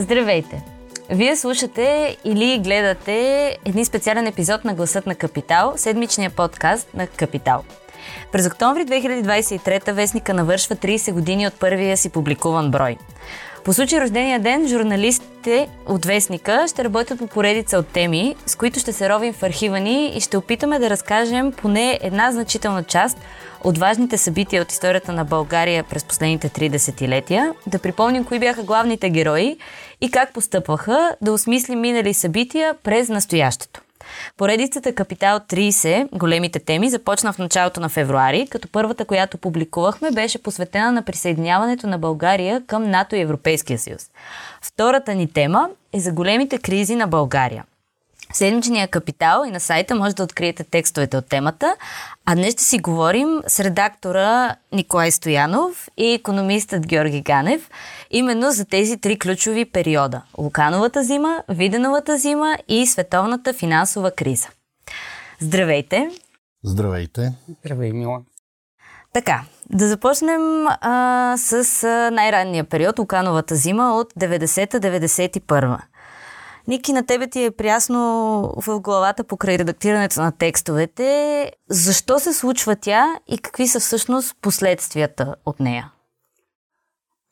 Здравейте! Вие слушате или гледате един специален епизод на Гласът на Капитал, седмичния подкаст на Капитал. През октомври 2023 вестника навършва 30 години от първия си публикуван брой. По случай рождения ден, журналистите от Вестника ще работят по поредица от теми, с които ще се ровим в архива ни и ще опитаме да разкажем поне една значителна част от важните събития от историята на България през последните три десетилетия, да припомним кои бяха главните герои и как постъпваха, да осмислим минали събития през настоящето. Поредицата Капитал 30, големите теми, започна в началото на февруари, като първата, която публикувахме, беше посветена на присъединяването на България към НАТО и Европейския съюз. Втората ни тема е за големите кризи на България. В седмичния капитал и на сайта може да откриете текстовете от темата. А днес ще си говорим с редактора Николай Стоянов и економистът Георги Ганев именно за тези три ключови периода. Лукановата зима, Виденовата зима и световната финансова криза. Здравейте! Здравейте! Здравей, Мила! Така, да започнем а, с а, най-ранния период, Лукановата зима от 90-91. Ники, на тебе ти е прясно в главата покрай редактирането на текстовете. Защо се случва тя и какви са всъщност последствията от нея?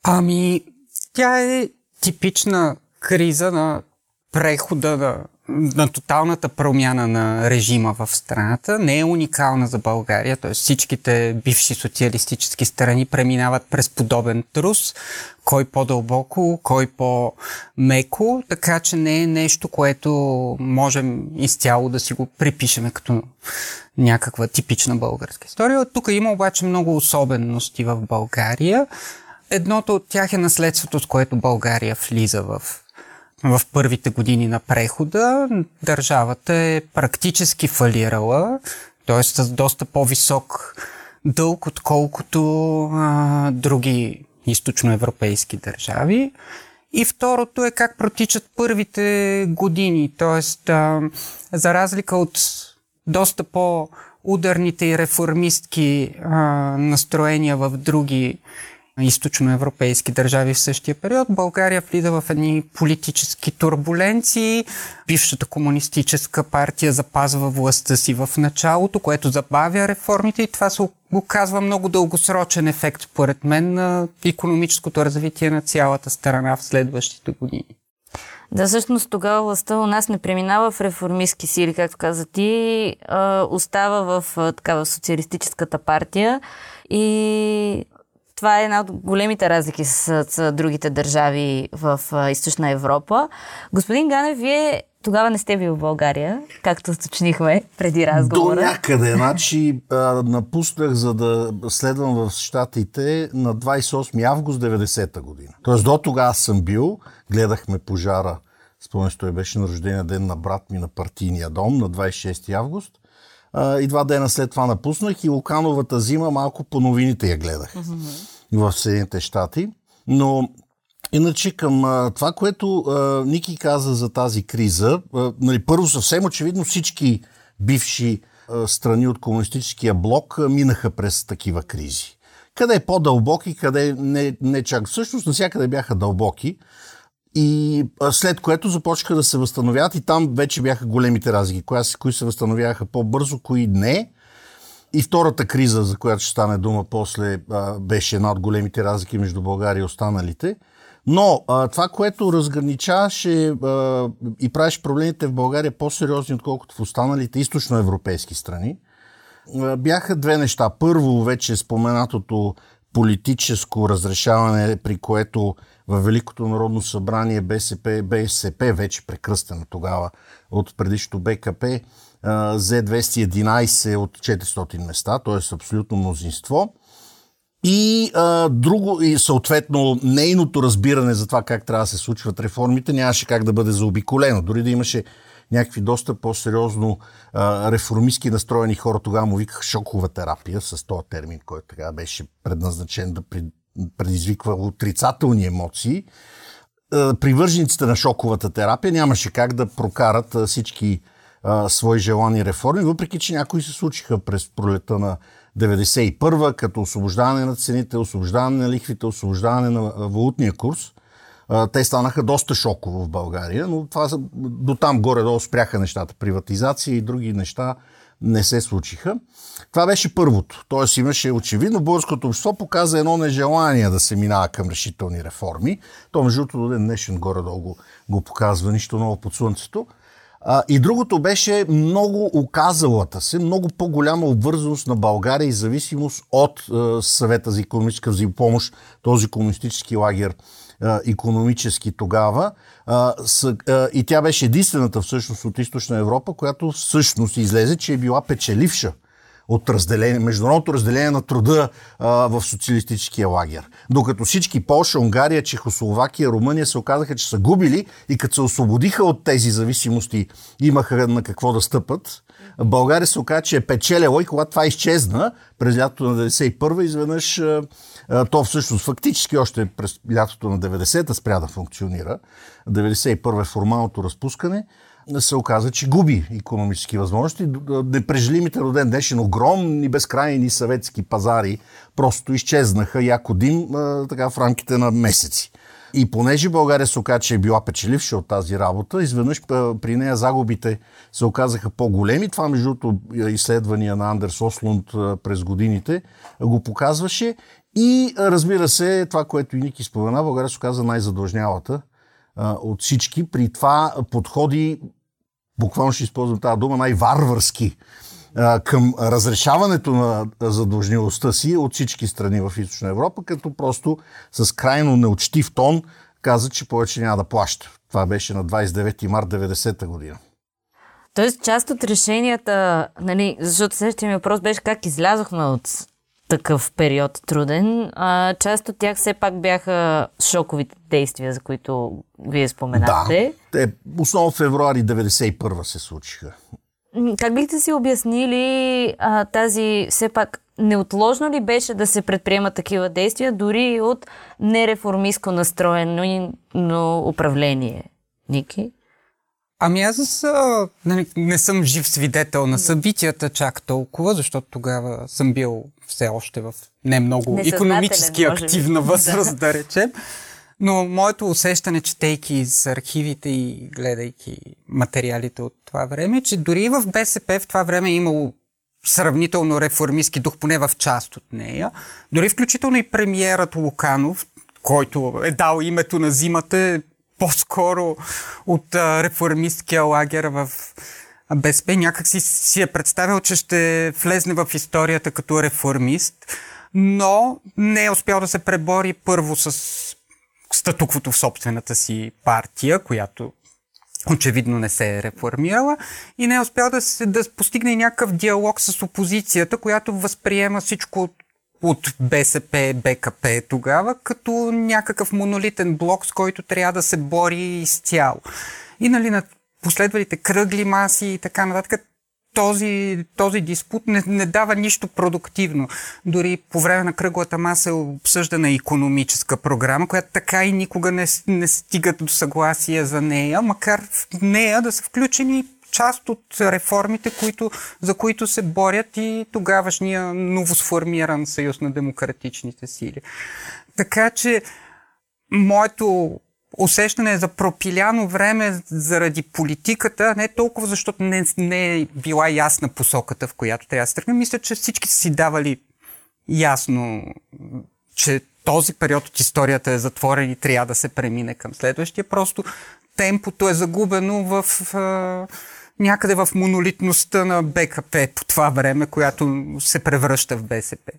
Ами, тя е типична криза на прехода на, на тоталната промяна на режима в страната. Не е уникална за България, т.е. всичките бивши социалистически страни преминават през подобен трус, кой по-дълбоко, кой по-меко, така че не е нещо, което можем изцяло да си го припишеме като някаква типична българска история. Тук има обаче много особености в България. Едното от тях е наследството, с което България влиза в, в първите години на прехода. Държавата е практически фалирала, т.е. с доста по-висок дълг, отколкото а, други източноевропейски държави. И второто е как протичат първите години, т.е. за разлика от доста по-ударните и реформистки а, настроения в други източноевропейски държави в същия период. България влиза в едни политически турбуленции. Бившата комунистическа партия запазва властта си в началото, което забавя реформите и това се оказва много дългосрочен ефект, според мен, на економическото развитие на цялата страна в следващите години. Да, всъщност тогава властта у нас не преминава в реформистски сили, както каза ти, остава в, така, в социалистическата партия и това е една от големите разлики с, с другите държави в а, Източна Европа. Господин Ганев, вие тогава не сте бил в България, както уточнихме преди разговора. До някъде. Значи а, напуснах, за да следвам в Штатите на 28 август 90-та година. Тоест до тогава съм бил, гледахме пожара. Спомняш, той беше на рождения ден на брат ми на партийния дом на 26 август. А, и два дена след това напуснах и Лукановата зима малко по новините я гледах mm-hmm. в Съединените щати. Но Иначе към а, това, което а, Ники каза за тази криза, а, нали, първо съвсем очевидно всички бивши а, страни от комунистическия блок а, минаха през такива кризи. Къде е по-дълбоки, къде не, не чак. Всъщност навсякъде бяха дълбоки. И след което започнаха да се възстановяват и там вече бяха големите разлики. Кои, кои се възстановяваха по-бързо, кои не. И втората криза, за която ще стане дума после, беше една от големите разлики между България и останалите. Но това, което разграничаваше и правеше проблемите в България по-сериозни, отколкото в останалите източноевропейски страни, бяха две неща. Първо, вече споменатото политическо разрешаване, при което в Великото народно събрание БСП, БСП вече прекръстена тогава от предишното БКП, взе 211 от 400 места, т.е. абсолютно мнозинство. И а, друго, и съответно нейното разбиране за това как трябва да се случват реформите нямаше как да бъде заобиколено. Дори да имаше някакви доста по-сериозно а, реформистски настроени хора, тогава му викаха шокова терапия с този термин, който тогава беше предназначен да предизвиква отрицателни емоции, привържениците на шоковата терапия нямаше как да прокарат всички а, свои желани реформи, въпреки че някои се случиха през пролета на 91-а, като освобождаване на цените, освобождаване на лихвите, освобождаване на валутния курс. те станаха доста шоково в България, но това до там горе-долу спряха нещата. Приватизация и други неща не се случиха. Това беше първото. Тоест имаше очевидно българското общество показа едно нежелание да се минава към решителни реформи. То между другото до ден днешен горе-долу го, го показва, нищо ново под слънцето. А, и другото беше много оказалата се, много по-голяма обвързаност на България и зависимост от е, съвета за економическа взаимопомощ, този комунистически лагер економически тогава. А, а, и тя беше единствената всъщност от източна Европа, която всъщност излезе, че е била печеливша от разделение, международното разделение на труда а, в социалистическия лагер. Докато всички Польша, Унгария, Чехословакия, Румъния се оказаха, че са губили и като се освободиха от тези зависимости, имаха на какво да стъпат. България се оказа, че е печелела и когато това изчезна през лятото на 91 изведнъж то всъщност фактически още през лятото на 90-та спря да функционира. 91 е формалното разпускане се оказа, че губи економически възможности. Непрежелимите до ден днешен огромни безкрайни съветски пазари просто изчезнаха яко дим така, в рамките на месеци. И понеже България се оказа, че е била печеливша от тази работа, изведнъж при нея загубите се оказаха по-големи. Това, между другото, изследвания на Андерс Ослунд през годините го показваше. И разбира се, това, което и Ники спомена, България се оказа най-задлъжнялата от всички. При това подходи, буквално ще използвам тази дума, най-варварски към разрешаването на задлъжнилостта си от всички страни в Източна Европа, като просто с крайно неучтив тон каза, че повече няма да плаща. Това беше на 29 март 90-та година. Тоест, част от решенията, нали, защото следващия ми въпрос беше как излязохме от такъв период труден. А, част от тях все пак бяха шоковите действия, за които вие споменахте. Да, те основно февруари 91 се случиха. Как бихте си обяснили а, тази все пак неотложно ли беше да се предприемат такива действия, дори от нереформистко настроено но управление? Ники? Ами аз а, не, не съм жив свидетел на събитията чак толкова, защото тогава съм бил все още в не много економически активна възраст, да. да речем. Но моето усещане, четейки из архивите и гледайки материалите от това време, че дори в БСП в това време е имало сравнително реформистски дух, поне в част от нея. Дори включително и премиерът Луканов, който е дал името на зимата, по-скоро от реформистския лагер в БСП. Някак си, си е представил, че ще влезне в историята като реформист, но не е успял да се пребори първо с статуквото в собствената си партия, която очевидно не се е реформирала и не е успял да, се, да постигне някакъв диалог с опозицията, която възприема всичко от БСП, БКП тогава, като някакъв монолитен блок, с който трябва да се бори изцяло. И нали, на последвалите кръгли маси и така нататък, този, този диспут не, не дава нищо продуктивно. Дори по време на кръглата маса е обсъждана економическа програма, която така и никога не, не стигат до съгласие за нея, макар в нея да са включени част от реформите, които, за които се борят и тогавашния новосформиран съюз на демократичните сили. Така че моето усещане за пропиляно време заради политиката, не толкова защото не, не е била ясна посоката, в която трябва да се тръгне. Мисля, че всички са си давали ясно, че този период от историята е затворен и трябва да се премине към следващия. Просто темпото е загубено в някъде в монолитността на БКП по това време, която се превръща в БСП.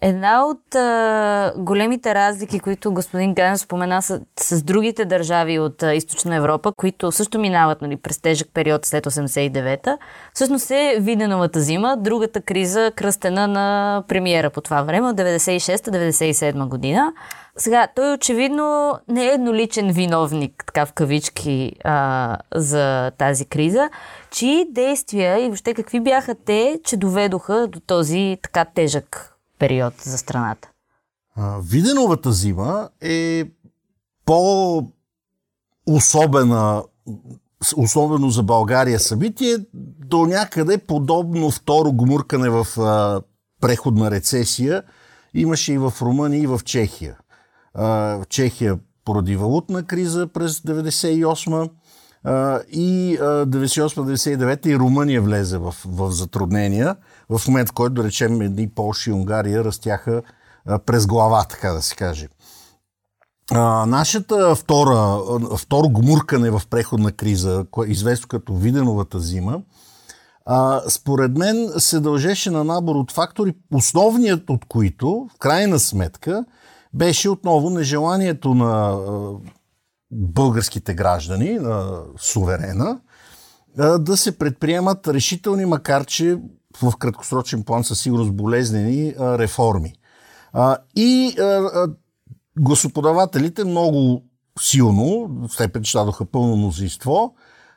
Една от а, големите разлики, които господин Ганев спомена с, с другите държави от а, Източна Европа, които също минават нали, през тежък период след 89-та, всъщност е Виденовата зима, другата криза, кръстена на премиера по това време, от 96-97 година. Сега, той очевидно не е едноличен виновник, така в кавички, а, за тази криза. Чии действия и въобще какви бяха те, че доведоха до този така тежък период за страната? Виденовата зима е по-особена особено за България събитие, до някъде подобно второ гмуркане в а, преходна рецесия имаше и в Румъния и в Чехия. А, в Чехия поради валутна криза през 98 и 98-99 и Румъния влезе в, в затруднения, в момент в който, да речем, едни Полша и Унгария растяха през глава, така да се каже. А, нашата втора, второ гмуркане в преходна криза, известно като Виденовата зима, а, според мен се дължеше на набор от фактори, основният от които, в крайна сметка, беше отново нежеланието на а, българските граждани, на суверена, а, да се предприемат решителни, макар че в краткосрочен план със сигурност болезнени а, реформи. А, и а, гласоподавателите много силно, степен, че дадоха пълно мнозинство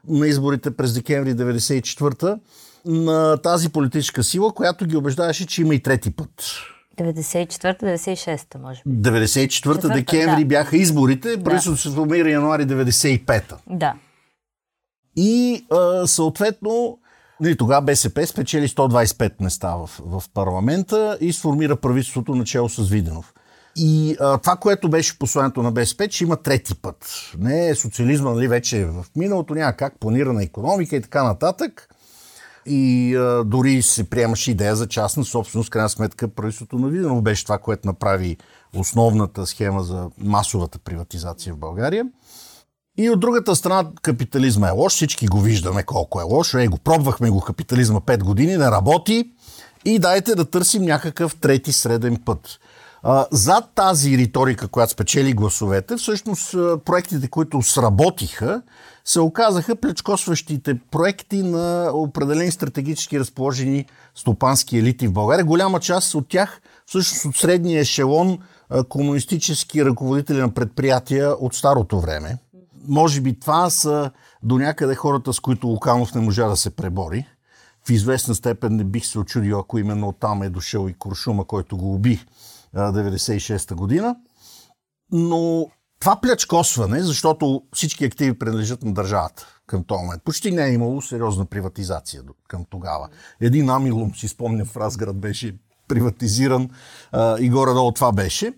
на изборите през декември 1994 на тази политическа сила, която ги убеждаваше, че има и трети път. 94-96, може би. 94 декември да. бяха изборите, правителството се формира януари 95-та. Да. И а, съответно, нали, тогава БСП спечели 125 места в, в парламента и сформира правителството начало с Виденов. И а, това, което беше посланието на БСП, че има трети път. Не е социализма, нали, вече е в миналото, няма как планирана економика и така нататък. И а, дори се приемаше идея за частна собственост. Крайна сметка, правителството на Виденов беше това, което направи основната схема за масовата приватизация в България. И от другата страна капитализма е лош, всички го виждаме колко е лош. Ей, го пробвахме го капитализма 5 години, не работи и дайте да търсим някакъв трети среден път. А, зад тази риторика, която спечели гласовете, всъщност проектите, които сработиха, се оказаха плечкосващите проекти на определени стратегически разположени стопански елити в България. Голяма част от тях, всъщност от средния ешелон, комунистически ръководители на предприятия от старото време. Може би това са до някъде хората, с които Луканов не можа да се пребори. В известна степен не бих се очудил, ако именно оттам е дошъл и Куршума, който го уби 96-та година. Но това плячкосване, защото всички активи принадлежат на държавата към този момент. Почти не е имало сериозна приватизация към тогава. Един Амилум, си спомням, в Разград беше приватизиран а, и горе-долу това беше.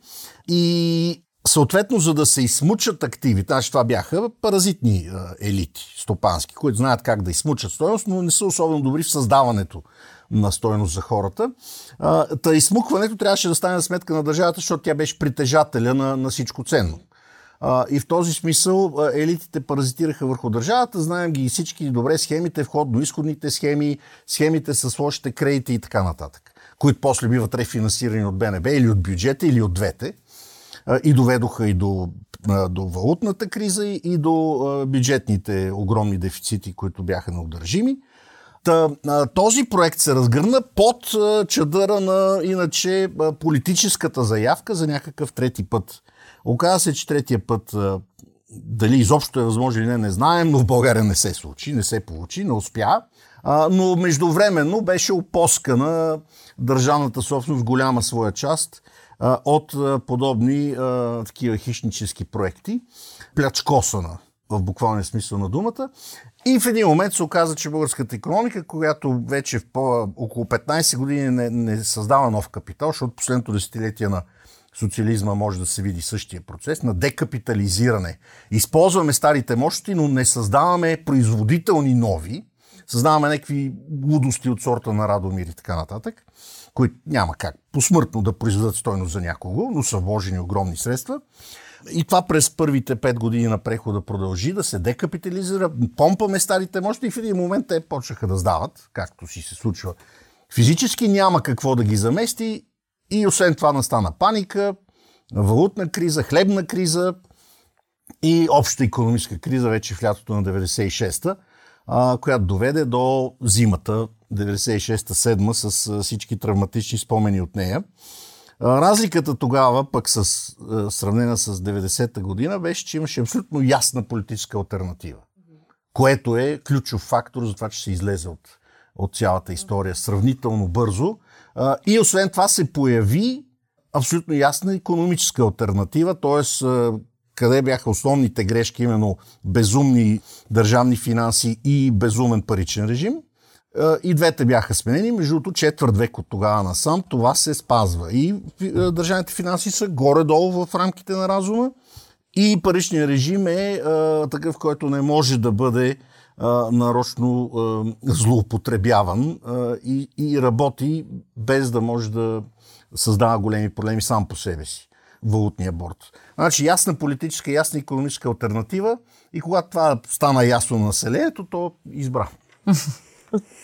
И съответно, за да се измучат активи, значи това бяха паразитни а, елити, стопански, които знаят как да измучат стоеност, но не са особено добри в създаването на стойност за хората. та измукването трябваше да стане на сметка на държавата, защото тя беше притежателя на, на всичко ценно. и в този смисъл елитите паразитираха върху държавата. Знаем ги и всички добре схемите, входно-изходните схеми, схемите с лошите кредити и така нататък, които после биват рефинансирани от БНБ или от бюджета, или от двете. И доведоха и до, до валутната криза, и до бюджетните огромни дефицити, които бяха неудържими. Този проект се разгърна под чадъра на иначе политическата заявка за някакъв трети път. Оказва се, че третия път дали изобщо е възможно или не, не знаем, но в България не се случи, не се получи, не успя. но междувременно беше опоскана държавната собственост голяма своя част от подобни такива хищнически проекти. Плячкосана в буквалния смисъл на думата. И в един момент се оказа, че българската економика, която вече в по- около 15 години не, не създава нов капитал, защото последното десетилетие на социализма може да се види същия процес на декапитализиране. Използваме старите мощности, но не създаваме производителни нови, създаваме някакви лудости от сорта на Радомир и така нататък, които няма как посмъртно да произведат стойност за някого, но са вложени огромни средства. И това през първите пет години на прехода продължи да се декапитализира. Помпаме старите мощи и в един момент те почнаха да сдават, както си се случва. Физически няма какво да ги замести и освен това настана паника, валутна криза, хлебна криза и обща економическа криза вече в лятото на 96-та, която доведе до зимата 96-та-7 с всички травматични спомени от нея. Разликата тогава, пък с сравнена с 90-та година, беше, че имаше абсолютно ясна политическа альтернатива, което е ключов фактор за това, че се излезе от, от цялата история сравнително бързо. И освен това се появи абсолютно ясна економическа альтернатива, т.е. къде бяха основните грешки, именно безумни държавни финанси и безумен паричен режим – и двете бяха сменени. Между другото, четвърт век от тогава насам това се спазва. И държавните финанси са горе-долу в рамките на разума И паричният режим е а, такъв, който не може да бъде а, нарочно а, злоупотребяван а, и, и работи без да може да създава големи проблеми сам по себе си. Валутния борт. Значи ясна политическа, ясна економическа альтернатива и когато това стана ясно на населението, то избра.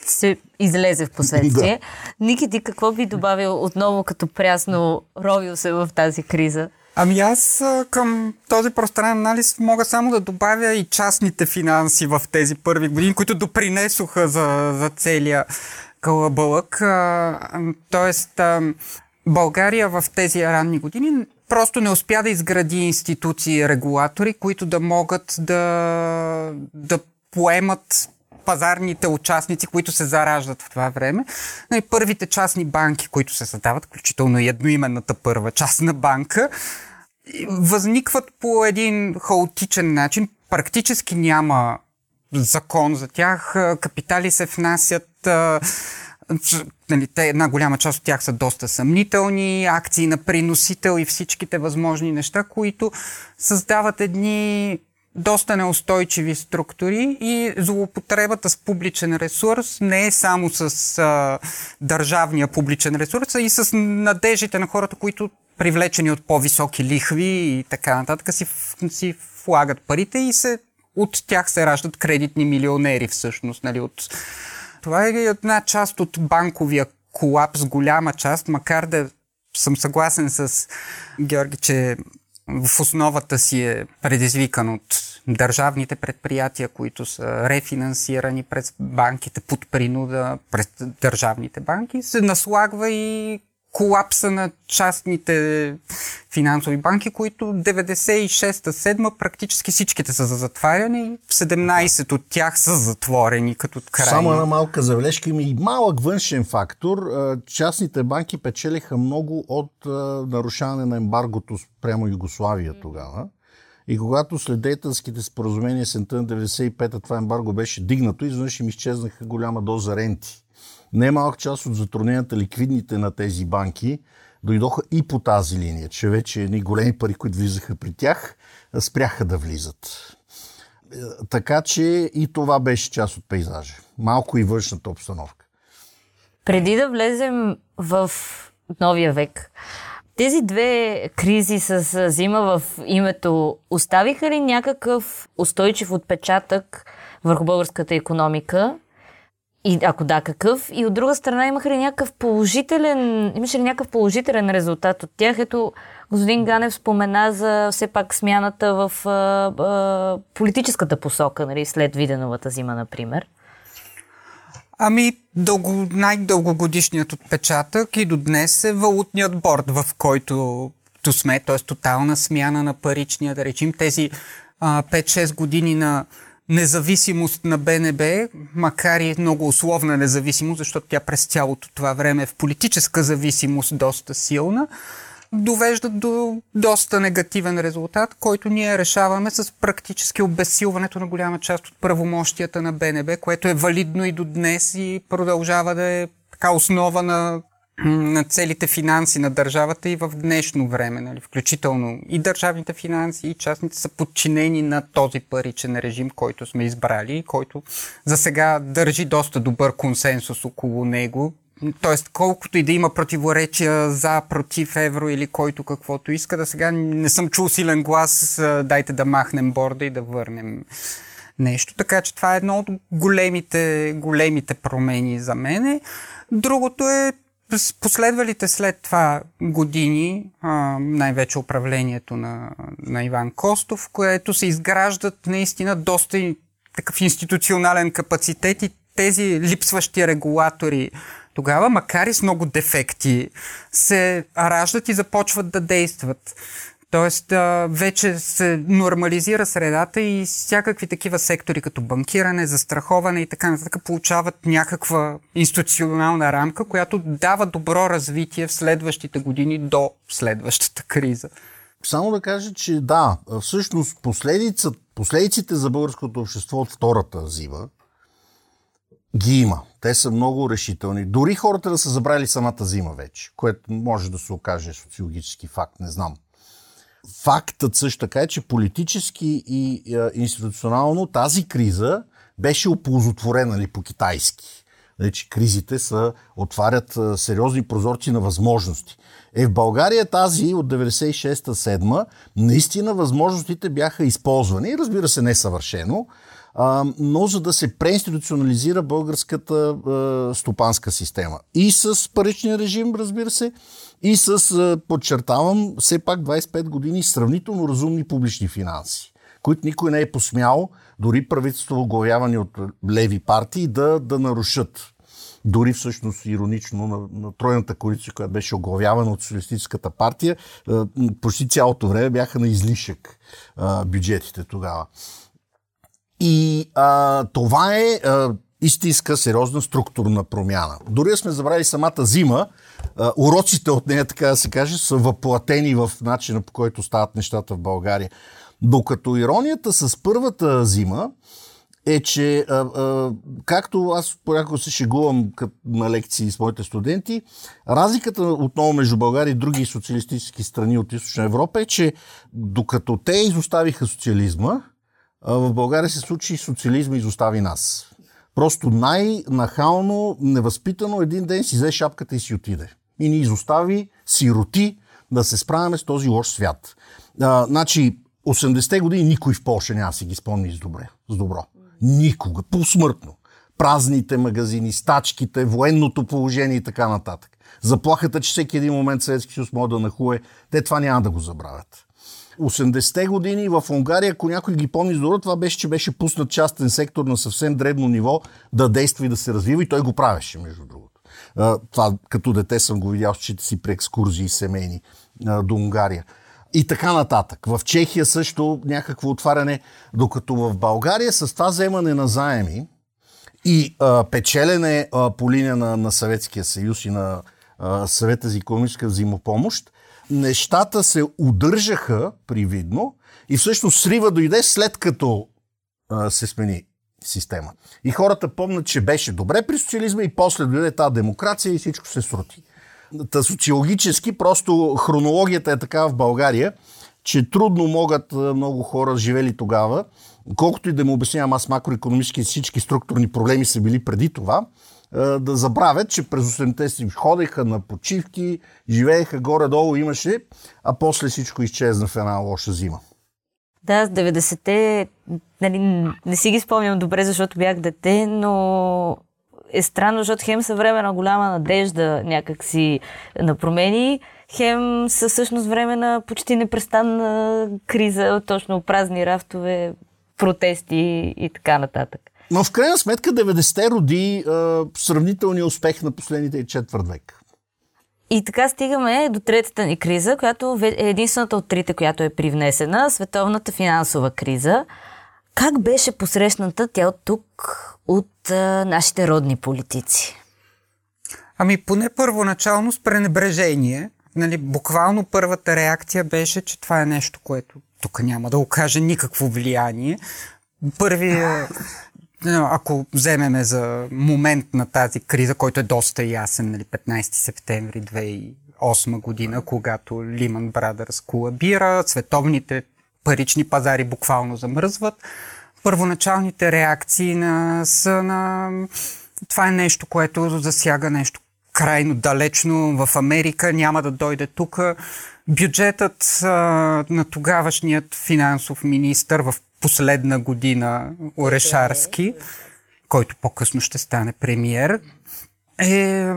Се излезе в последствие. Да. Ники, ти какво би добавил отново като прясно ровил се в тази криза? Ами аз към този пространен анализ мога само да добавя и частните финанси в тези първи години, които допринесоха за, за целия кълъбълък. Тоест, България в тези ранни години просто не успя да изгради институции и регулатори, които да могат да, да поемат пазарните участници, които се зараждат в това време. И първите частни банки, които се създават, включително и едноименната първа частна банка, възникват по един хаотичен начин. Практически няма закон за тях. Капитали се внасят. Нали, една голяма част от тях са доста съмнителни, акции на приносител и всичките възможни неща, които създават едни доста неустойчиви структури и злоупотребата с публичен ресурс не е само с а, държавния публичен ресурс, а и с надеждите на хората, които привлечени от по-високи лихви и така нататък си, си влагат парите и се, от тях се раждат кредитни милионери всъщност. Нали, от... Това е една част от банковия колапс, голяма част, макар да съм съгласен с Георги, че в основата си е предизвикан от държавните предприятия, които са рефинансирани през банките под принуда, през държавните банки, се наслагва и колапса на частните финансови банки, които 96-7 практически всичките са за затваряне и 17 от тях са затворени като крайни. Само една малка завлежка има и малък външен фактор. Частните банки печелиха много от нарушаване на ембаргото прямо Югославия тогава. И когато след дейтанските споразумения сента на 95-та това ембарго беше дигнато, изведнъж им изчезнаха голяма доза ренти. Немалък част от затрудненията ликвидните на тези банки дойдоха и по тази линия, че вече едни големи пари, които влизаха при тях, спряха да влизат. Е, така че и това беше част от пейзажа. Малко и външната обстановка. Преди да влезем в новия век, тези две кризи с зима в името оставиха ли някакъв устойчив отпечатък върху българската економика? И ако да, какъв? И от друга страна имаха ли някакъв положителен, имаше ли някакъв положителен резултат от тях? Ето, господин Ганев спомена за все пак смяната в а, а, политическата посока, нали, след Виденовата зима, например. Ами, дълго, най-дългогодишният отпечатък и до днес е валутният борт, в който то сме, т.е. тотална смяна на паричния, да речим, тези а, 5-6 години на независимост на БНБ, макар и много условна независимост, защото тя през цялото това време е в политическа зависимост доста силна, довеждат до доста негативен резултат, който ние решаваме с практически обесилването на голяма част от правомощията на БНБ, което е валидно и до днес и продължава да е така основа на на целите финанси на държавата и в днешно време, нали, включително и държавните финанси, и частните са подчинени на този паричен режим, който сме избрали и който за сега държи доста добър консенсус около него. Тоест, колкото и да има противоречия за, против евро или който каквото иска, да сега не съм чул силен глас, дайте да махнем борда и да върнем нещо. Така че това е едно от големите, големите промени за мене. Другото е през последвалите след това години, най-вече управлението на, на Иван Костов, което се изграждат наистина доста такъв институционален капацитет и тези липсващи регулатори тогава, макар и с много дефекти, се раждат и започват да действат. Тоест, вече се нормализира средата и всякакви такива сектори, като банкиране, застраховане и така нататък, получават някаква институционална рамка, която дава добро развитие в следващите години до следващата криза. Само да кажа, че да, всъщност последиците за българското общество от втората зима ги има. Те са много решителни. Дори хората да са забрали самата зима вече, което може да се окаже социологически факт, не знам. Фактът също така е, че политически и институционално тази криза беше оползотворена ли, нали, по-китайски. Че кризите са, отварят сериозни прозорци на възможности. Е, в България тази от 96-7 наистина възможностите бяха използвани, разбира се, не съвършено, но за да се преинституционализира българската стопанска система. И с паричния режим, разбира се, и с, подчертавам, все пак 25 години сравнително разумни публични финанси, които никой не е посмял, дори правителство, оглавявани от леви партии, да, да нарушат. Дори всъщност иронично на, на тройната коалиция, която беше оглавявана от Социалистическата партия, почти цялото време бяха на излишък бюджетите тогава. И а, това е а, истинска сериозна структурна промяна. Дори сме забравили самата зима, а, уроците от нея, така да се каже, са въплатени в начина по който стават нещата в България. Докато иронията с първата зима е, че а, а, както аз понякога се шегувам на лекции с моите студенти, разликата отново между България и други социалистически страни от Източна Европа е, че докато те изоставиха социализма, в България се случи социализма изостави нас. Просто най-нахално, невъзпитано един ден си взе шапката и си отиде. И ни изостави сироти да се справяме с този лош свят. А, значи, 80-те години никой в Польша няма си ги спомни с, добре, с добро. Никога. Посмъртно. Празните магазини, стачките, военното положение и така нататък. Заплахата, че всеки един момент Съветски съюз може да нахуе, те това няма да го забравят. 80-те години в Унгария, ако някой ги помни добро, това беше, че беше пуснат частен сектор на съвсем дребно ниво да действа и да се развива и той го правеше, между другото. Това като дете съм го видял, че си при екскурзии семейни до Унгария. И така нататък. В Чехия също някакво отваряне, докато в България с това вземане на заеми и а, печелене а, по линия на, на Съветския съюз и на а, съвета за економическа взаимопомощ, нещата се удържаха привидно и всъщност срива дойде след като а, се смени система. И хората помнят, че беше добре при социализма и после дойде тази демокрация и всичко се срути. Та социологически, просто хронологията е така в България, че трудно могат много хора, живели тогава, колкото и да му обяснявам аз макроекономически всички структурни проблеми са били преди това, да забравят, че през 80-те си ходеха на почивки, живееха горе-долу, имаше, а после всичко изчезна в една лоша зима. Да, с 90-те нали, не си ги спомням добре, защото бях дете, но е странно, защото хем са време на голяма надежда някакси на промени, хем са всъщност време на почти непрестанна криза, точно празни рафтове, протести и така нататък. Но в крайна сметка 90-те роди а, сравнителния успех на последните четвърт век. И така стигаме до третата ни криза, която е единствената от трите, която е привнесена световната финансова криза. Как беше посрещната тя от тук, от а, нашите родни политици? Ами поне първоначално с пренебрежение. Нали, буквално първата реакция беше, че това е нещо, което тук няма да окаже никакво влияние. Първият ако вземеме за момент на тази криза, който е доста ясен, нали, 15 септември 2008 година, когато Lehman Brothers колабира, световните парични пазари буквално замръзват, първоначалните реакции на, са на... Това е нещо, което засяга нещо крайно далечно в Америка, няма да дойде тук. Бюджетът а, на тогавашният финансов министр в последна година Орешарски, който по-късно ще стане премиер, е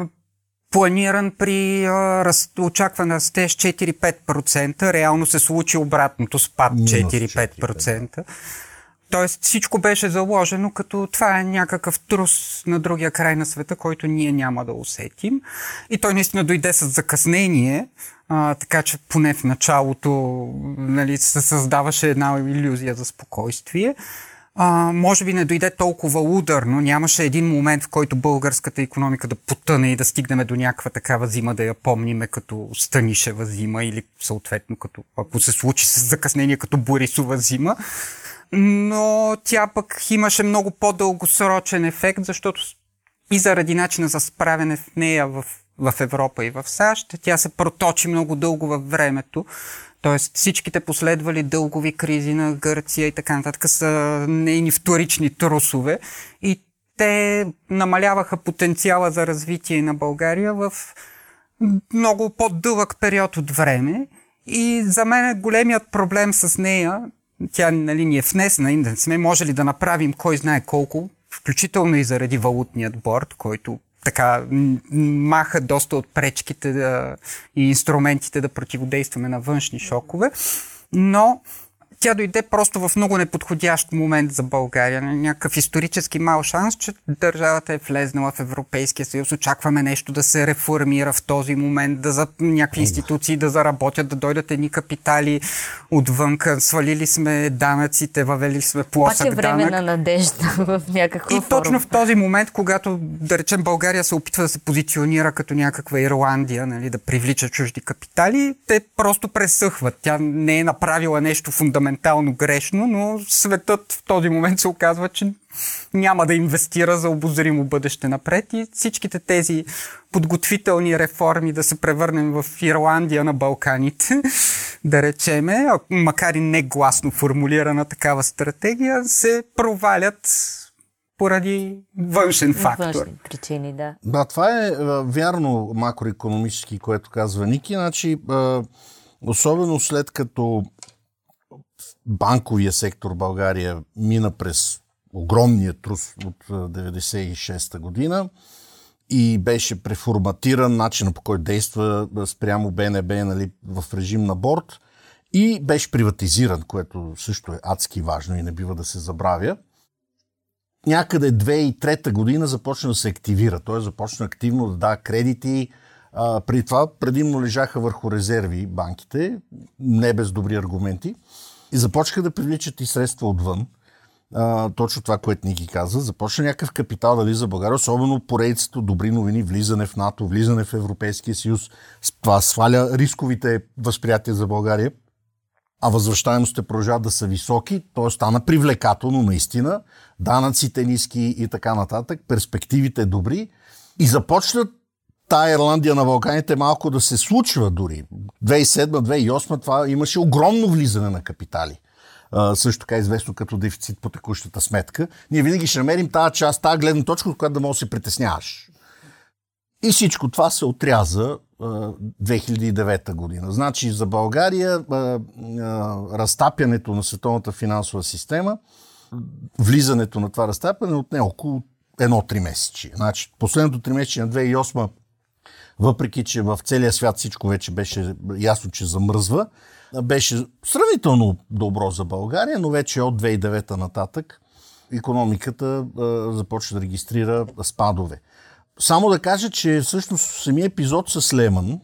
планиран при а, очакван растеж 4-5%. Реално се случи обратното, спад 4-5%. Тоест всичко беше заложено като това е някакъв трус на другия край на света, който ние няма да усетим. И той наистина дойде с закъснение, а, така че поне в началото нали, се създаваше една иллюзия за спокойствие. А, може би не дойде толкова ударно, нямаше един момент, в който българската економика да потъне и да стигнем до някаква такава зима, да я помниме като Станишева зима или съответно като, ако се случи с закъснение, като Борисова зима. Но тя пък имаше много по-дългосрочен ефект, защото и заради начина за справяне в нея в в Европа и в САЩ. Тя се проточи много дълго във времето. Тоест всичките последвали дългови кризи на Гърция и така нататък са нейни вторични трусове и те намаляваха потенциала за развитие на България в много по-дълъг период от време. И за мен големият проблем с нея, тя нали, ни е внесена, не сме можели да направим кой знае колко, включително и заради валутният борт, който така маха доста от пречките да, и инструментите да противодействаме на външни шокове. Но тя дойде просто в много неподходящ момент за България. Някакъв исторически мал шанс, че държавата е влезнала в Европейския съюз. Очакваме нещо да се реформира в този момент, да за някакви институции да заработят, да дойдат едни капитали отвънка. Свалили сме данъците, въвели сме плосък Пак е време данък. на надежда в някаква И форма. точно в този момент, когато, да речем, България се опитва да се позиционира като някаква Ирландия, нали, да привлича чужди капитали, те просто пресъхват. Тя не е направила нещо фундаментално грешно, но светът в този момент се оказва, че няма да инвестира за обозримо бъдеще напред и всичките тези подготвителни реформи да се превърнем в Ирландия на Балканите, да речеме, макар и не гласно формулирана такава стратегия, се провалят поради външен фактор. Външни причини, да. Да, това е а, вярно макроекономически, което казва Ники. Значи, а, особено след като банковия сектор България мина през огромния трус от 96-та година и беше преформатиран начинът по който действа спрямо БНБ нали, в режим на борт и беше приватизиран, което също е адски важно и не бива да се забравя някъде 2003 година започна да се активира. Той започна активно да дава кредити. А, при това предимно лежаха върху резерви банките, не без добри аргументи. И започнаха да привличат и средства отвън. А, точно това, което Ники каза. Започна някакъв капитал да влиза в България, особено поредицата добри новини, влизане в НАТО, влизане в Европейския съюз. Това сваля рисковите възприятия за България а възвръщаемостите продължават да са високи, т.е. стана привлекателно наистина, данъците ниски и така нататък, перспективите добри и започнат тая Ирландия на Балканите малко да се случва дори. 2007-2008 това имаше огромно влизане на капитали. Uh, също така известно като дефицит по текущата сметка. Ние винаги ще намерим тази част, тази гледна точка, от която да можеш да се притесняваш. И всичко това се отряза 2009 година. Значи за България разтапянето на световната финансова система, влизането на това разтапяне отне около едно три месечи. Значи последното три месече на 2008 въпреки, че в целия свят всичко вече беше ясно, че замръзва, беше сравнително добро за България, но вече от 2009 нататък економиката започва да регистрира спадове. Само да кажа, че всъщност самия епизод с Лемън,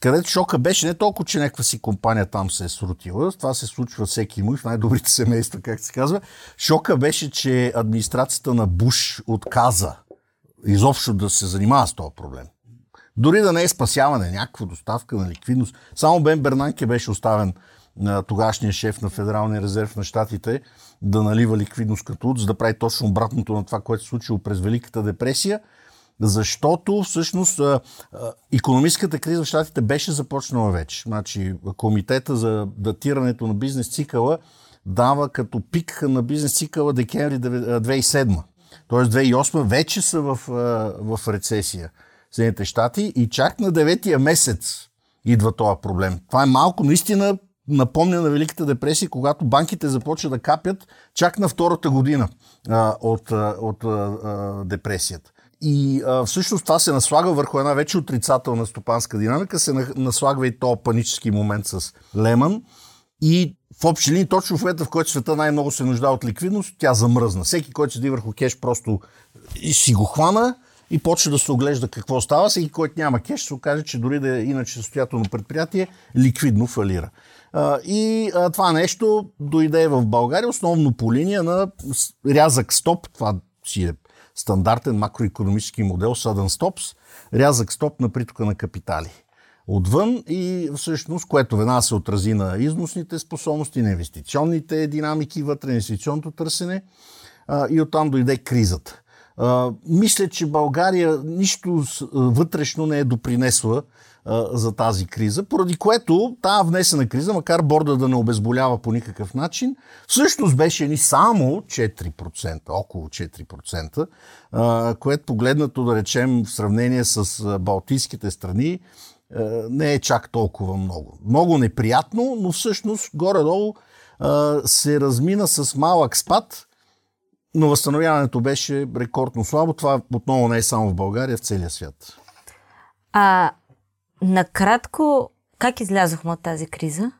където шока беше не толкова, че някаква си компания там се е срутила, това се случва всеки му в най-добрите семейства, как се казва. Шока беше, че администрацията на Буш отказа изобщо да се занимава с този проблем. Дори да не е спасяване, някаква доставка на ликвидност. Само Бен Бернанке беше оставен на тогашния шеф на Федералния резерв на щатите да налива ликвидност като за да прави точно обратното на това, което се случило през Великата депресия – защото всъщност економическата криза в Штатите беше започнала вече. Значи, комитета за датирането на бизнес цикъла дава като пик на бизнес цикъла декември 2007. Тоест 2008 вече са в, в рецесия Съединените щати и чак на 9-я месец идва този проблем. Това е малко наистина напомня на Великата депресия, когато банките започват да капят чак на втората година а, от, от а, депресията. И а, всъщност това се наслага върху една вече отрицателна стопанска динамика, се наслагва и то панически момент с Леман. И в общи линии, точно в момента, в който света най-много се нужда от ликвидност, тя замръзна. Всеки, който седи върху кеш, просто си го хвана и почва да се оглежда какво става. Всеки, който няма кеш, се окаже, че дори да е иначе състоятелно предприятие, ликвидно фалира. И това нещо дойде в България основно по линия на рязък стоп. Това си е стандартен макроекономически модел Sudden Stops, рязък стоп на притока на капитали отвън и всъщност, което веднага се отрази на износните способности, на инвестиционните динамики вътре, инвестиционното търсене и оттам дойде кризата. Мисля, че България нищо вътрешно не е допринесла за тази криза, поради което тази внесена криза, макар борда да не обезболява по никакъв начин, всъщност беше ни само 4%, около 4%, а, което погледнато да речем в сравнение с балтийските страни, не е чак толкова много. Много неприятно, но всъщност горе-долу се размина с малък спад, но възстановяването беше рекордно слабо. Това отново не е само в България, в целия свят. А накратко, как излязохме от тази криза?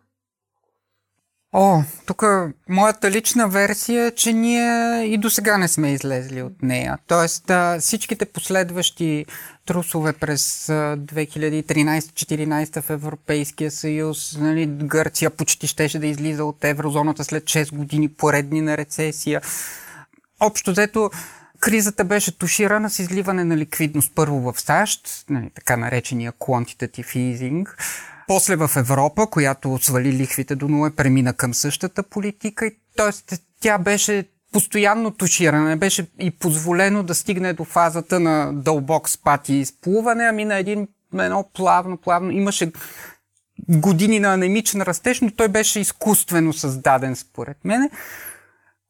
О, тук моята лична версия е, че ние и до сега не сме излезли от нея. Тоест всичките последващи трусове през 2013-2014 в Европейския съюз, нали, Гърция почти щеше да излиза от еврозоната след 6 години поредни на рецесия. Общо взето, кризата беше туширана с изливане на ликвидност първо в САЩ, нали, така наречения quantitative easing, после в Европа, която свали лихвите до нула, премина към същата политика. Т.е. тя беше постоянно туширане. Беше и позволено да стигне до фазата на дълбок спад и изплуване, ами на един, едно плавно, плавно. Имаше години на анемичен растеж, но той беше изкуствено създаден, според мен.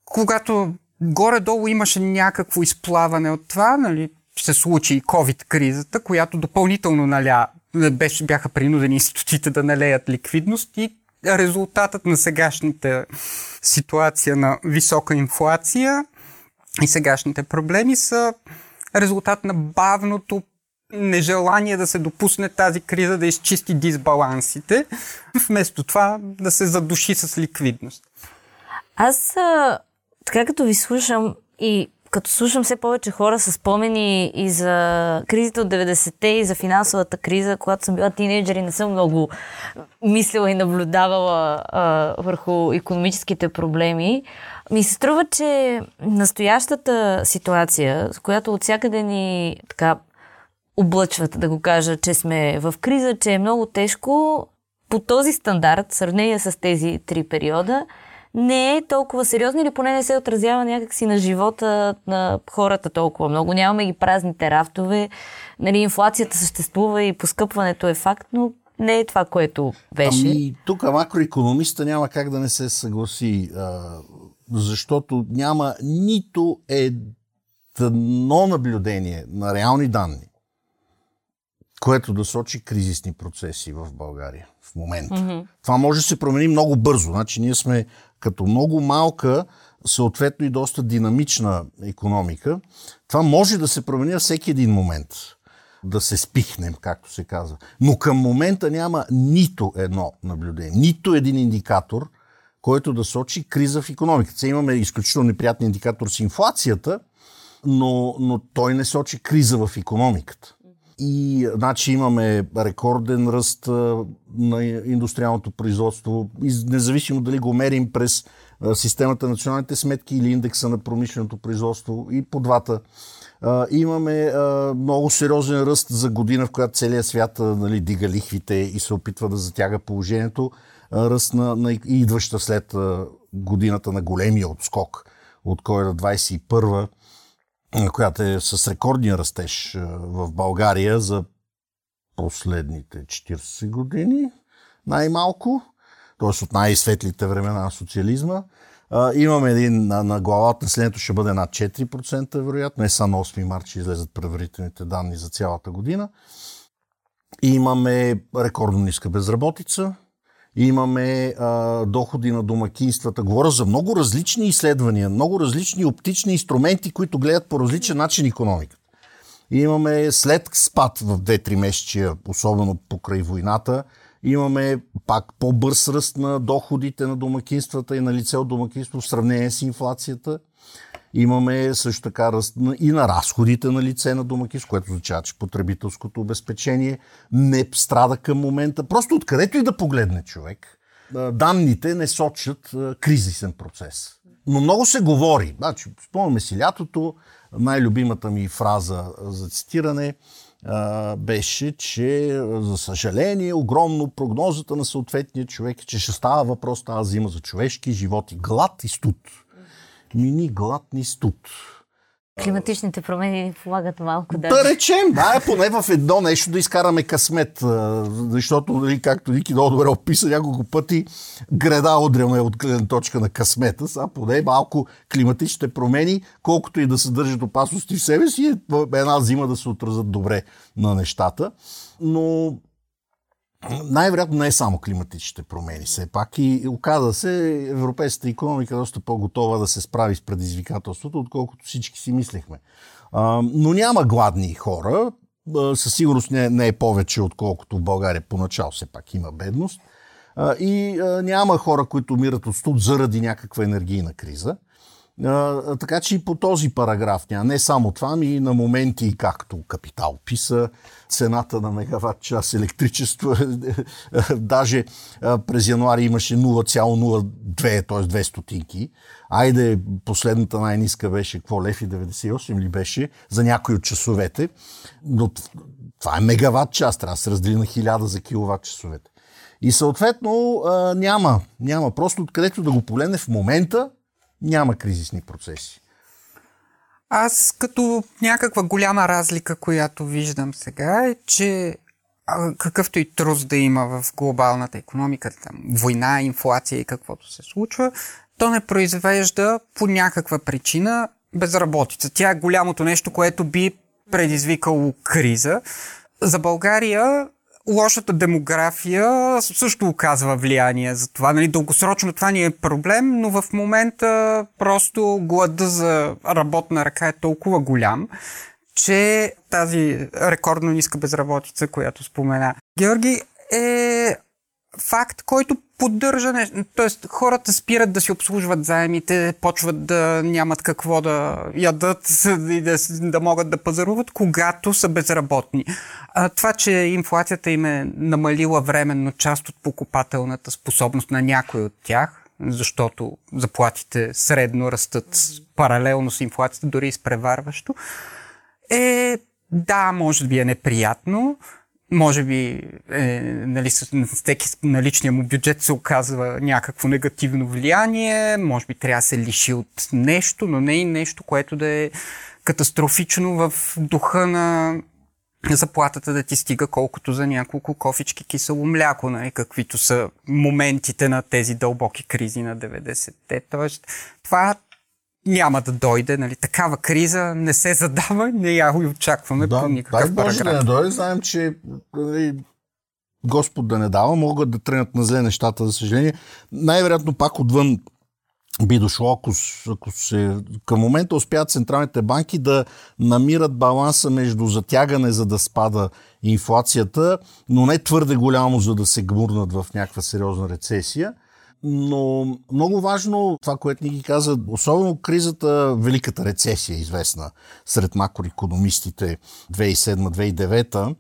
Когато горе-долу имаше някакво изплаване от това, нали, се случи и COVID-кризата, която допълнително наля, беше, бяха принудени институциите да налеят ликвидност и резултатът на сегашната ситуация на висока инфлация и сегашните проблеми са резултат на бавното нежелание да се допусне тази криза да изчисти дисбалансите, вместо това да се задуши с ликвидност. Аз така като ви слушам и като слушам все повече хора с спомени и за кризите от 90-те и за финансовата криза, когато съм била тинейджер и не съм много мислила и наблюдавала а, върху економическите проблеми, ми се струва, че настоящата ситуация, с която от всякъде ни така облъчват, да го кажа, че сме в криза, че е много тежко, по този стандарт, в сравнение с тези три периода, не е толкова сериозно или поне не се отразява някакси на живота на хората толкова много. Нямаме ги празните рафтове. Нали, инфлацията съществува и поскъпването е факт, но не е това, което беше. Ами, тук макроекономиста няма как да не се съгласи, а, защото няма нито едно наблюдение на реални данни, което да сочи кризисни процеси в България в момента. Mm-hmm. Това може да се промени много бързо. Значи ние сме като много малка, съответно и доста динамична економика. Това може да се промени всеки един момент. Да се спихнем, както се казва. Но към момента няма нито едно наблюдение, нито един индикатор, който да сочи криза в економиката. Сега имаме изключително неприятен индикатор с инфлацията, но, но той не сочи криза в економиката. И значи имаме рекорден ръст на индустриалното производство, независимо дали го мерим през системата на националните сметки или индекса на промишленото производство и по двата. Имаме много сериозен ръст за година, в която целият свят нали, дига лихвите и се опитва да затяга положението. Ръст на, на идваща след годината на големия отскок от коледа 21 която е с рекордния растеж в България за последните 40 години, най-малко, т.е. от най-светлите времена на социализма. имаме един на, на главата, населението ще бъде над 4%, вероятно. Не са на 8 марта ще излезат предварителните данни за цялата година. Имаме рекордно ниска безработица, имаме а, доходи на домакинствата. Говоря за много различни изследвания, много различни оптични инструменти, които гледат по различен начин економиката. Имаме след спад в 2-3 месечия, особено покрай войната, имаме пак по-бърз ръст на доходите на домакинствата и на лице от домакинство в сравнение с инфлацията. Имаме също така ръст и на разходите на лице на домакинство, което означава, че потребителското обезпечение не страда към момента. Просто откъдето и да погледне човек, данните не сочат кризисен процес. Но много се говори. Значи, спомняме си лятото, най-любимата ми фраза за цитиране беше, че за съжаление, огромно прогнозата на съответния човек е, че ще става въпрос тази зима за човешки живот и глад и студ. Мини глад ни студ. Климатичните промени ни помагат малко да... Да речем, да, поне в едно нещо да изкараме късмет, защото, нали, както Ники много добре описа няколко пъти, греда удряме от гледна точка на късмета, сега поне малко климатичните промени, колкото и да съдържат опасности в себе си, е една зима да се отразят добре на нещата. Но най-вероятно не е само климатичните промени, все пак и оказа се европейската економика е доста по-готова да се справи с предизвикателството, отколкото всички си мислехме. Но няма гладни хора, със сигурност не, не е повече, отколкото в България поначало все пак има бедност. И няма хора, които умират от студ заради някаква енергийна криза. А, така че и по този параграф няма. Не само това, ми и на моменти, както Капитал писа, цената на мегаватт час електричество. Даже през януари имаше 0,02, т.е. 2 стотинки. Айде, последната най-ниска беше, какво, лев и 98 ли беше, за някои от часовете. Но това е мегаватт час, трябва да се раздели на 1000 за киловатт часовете. И съответно няма, няма. Просто откъдето да го погледне в момента, няма кризисни процеси. Аз като някаква голяма разлика, която виждам сега е, че какъвто и трус да има в глобалната економика, там, война, инфлация и каквото се случва, то не произвежда по някаква причина безработица. Тя е голямото нещо, което би предизвикало криза. За България лошата демография също оказва влияние за това. Нали, дългосрочно това ни е проблем, но в момента просто глада за работна ръка е толкова голям, че тази рекордно ниска безработица, която спомена Георги, е факт, който поддържа нещо. Тоест, хората спират да си обслужват заемите, почват да нямат какво да ядат и да, да могат да пазаруват, когато са безработни. А, това, че инфлацията им е намалила временно част от покупателната способност на някой от тях, защото заплатите средно растат паралелно с инфлацията, дори изпреварващо, е да, може би е неприятно, може би е, нали, всеки на личния му бюджет се оказва някакво негативно влияние, може би трябва да се лиши от нещо, но не и нещо, което да е катастрофично в духа на заплатата да ти стига колкото за няколко кофички кисело мляко, нали, каквито са моментите на тези дълбоки кризи на 90-те. Тоест, това няма да дойде. Нали? Такава криза не се задава, не я и очакваме да, по никакъв дай Боже да не дойде, знаем, че нали, Господ да не дава, могат да тръгнат на зле нещата, за съжаление. Най-вероятно пак отвън би дошло, ако, ако се, към момента успяват централните банки да намират баланса между затягане, за да спада инфлацията, но не твърде голямо, за да се гмурнат в някаква сериозна рецесия – но много важно това, което ни ги каза, особено кризата, великата рецесия, известна сред макроекономистите 2007-2009,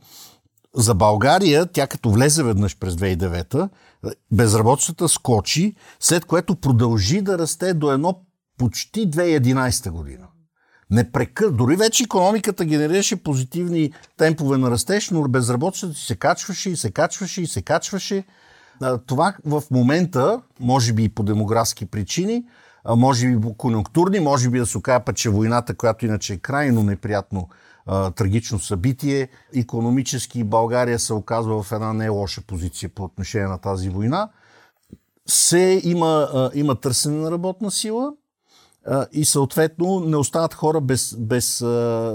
за България, тя като влезе веднъж през 2009, безработицата скочи, след което продължи да расте до едно почти 2011 година. Непрекъ... Дори вече економиката генерираше позитивни темпове на растеж, но безработицата се качваше и се качваше и се качваше. Това в момента, може би и по демографски причини, може би по конъюнктурни, може би да се окаже че войната, която иначе е крайно неприятно трагично събитие, економически България се оказва в една не лоша позиция по отношение на тази война. Се има, има търсене на работна сила и съответно не остават хора без, без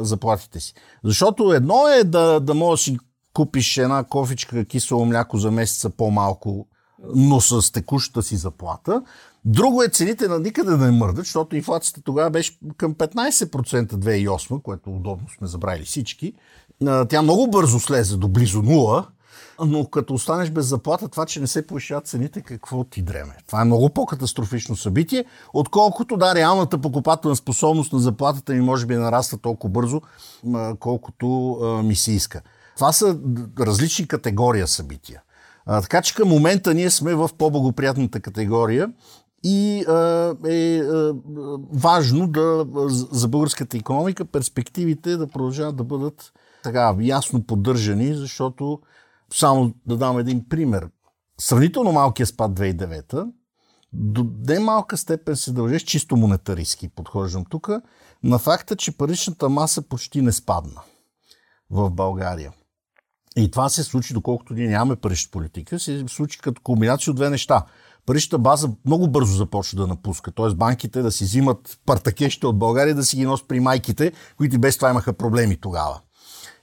заплатите си. Защото едно е да, да можеш купиш една кофичка кисело мляко за месеца по-малко, но с текущата си заплата. Друго е цените на никъде да не мърдат, защото инфлацията тогава беше към 15% 2008, което удобно сме забравили всички. Тя много бързо слезе до близо 0, но като останеш без заплата, това, че не се повишават цените, какво ти дреме? Това е много по-катастрофично събитие, отколкото да, реалната покупателна способност на заплатата ми може би нараства толкова бързо, колкото ми се иска. Това са различни категория събития. А, така че към момента ние сме в по-благоприятната категория и а, е а, важно да, за българската економика перспективите да продължават да бъдат така ясно поддържани, защото само да дам един пример. Сравнително малкият спад 2009 до немалка степен се дължеш, чисто монетаристски подхождам тук, на факта, че паричната маса почти не спадна в България. И това се случи, доколкото ние нямаме парична политика, се случи като комбинация от две неща. Паричната база много бързо започва да напуска, т.е. банките да си взимат партакещите от България да си ги носят при майките, които без това имаха проблеми тогава.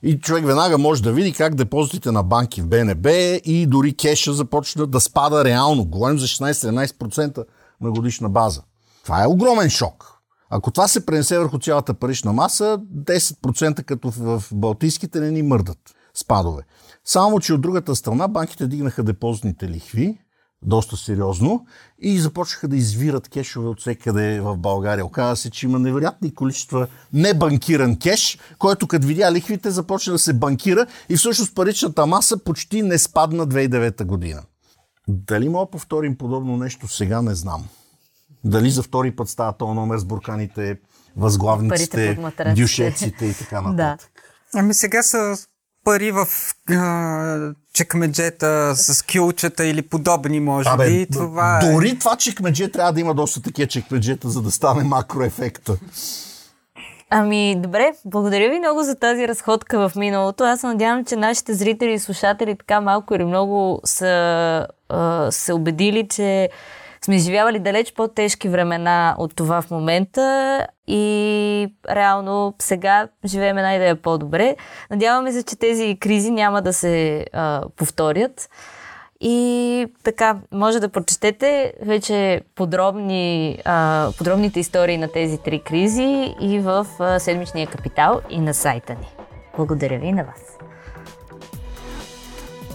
И човек веднага може да види как депозитите на банки в БНБ и дори кеша започна да спада реално. Говорим за 16-17% на годишна база. Това е огромен шок. Ако това се пренесе върху цялата парична маса, 10% като в Балтийските не ни мърдат спадове. Само, че от другата страна банките дигнаха депозитните лихви, доста сериозно и започнаха да извират кешове от всекъде в България. Оказва се, че има невероятни количества небанкиран кеш, който като видя лихвите започна да се банкира и всъщност паричната маса почти не спадна 2009 година. Дали мога да повторим подобно нещо сега, не знам. Дали за втори път става този номер с бурканите, възглавниците, дюшеците и така нататък. Да. Ами сега са пари в а, чекмеджета с кюлчета или подобни, може Абе, би. Това е- дори е... това чекмедже трябва да има доста такива чекмеджета, за да стане макроефекта. Ами, добре, благодаря ви много за тази разходка в миналото. Аз се надявам, че нашите зрители и слушатели така малко или много са а, се убедили, че сме изживявали далеч по-тежки времена от това в момента и реално сега живеем една идея по-добре. Надяваме се, че тези кризи няма да се а, повторят. И така, може да прочетете вече подробни, а, подробните истории на тези три кризи и в а, седмичния капитал и на сайта ни. Благодаря ви на вас.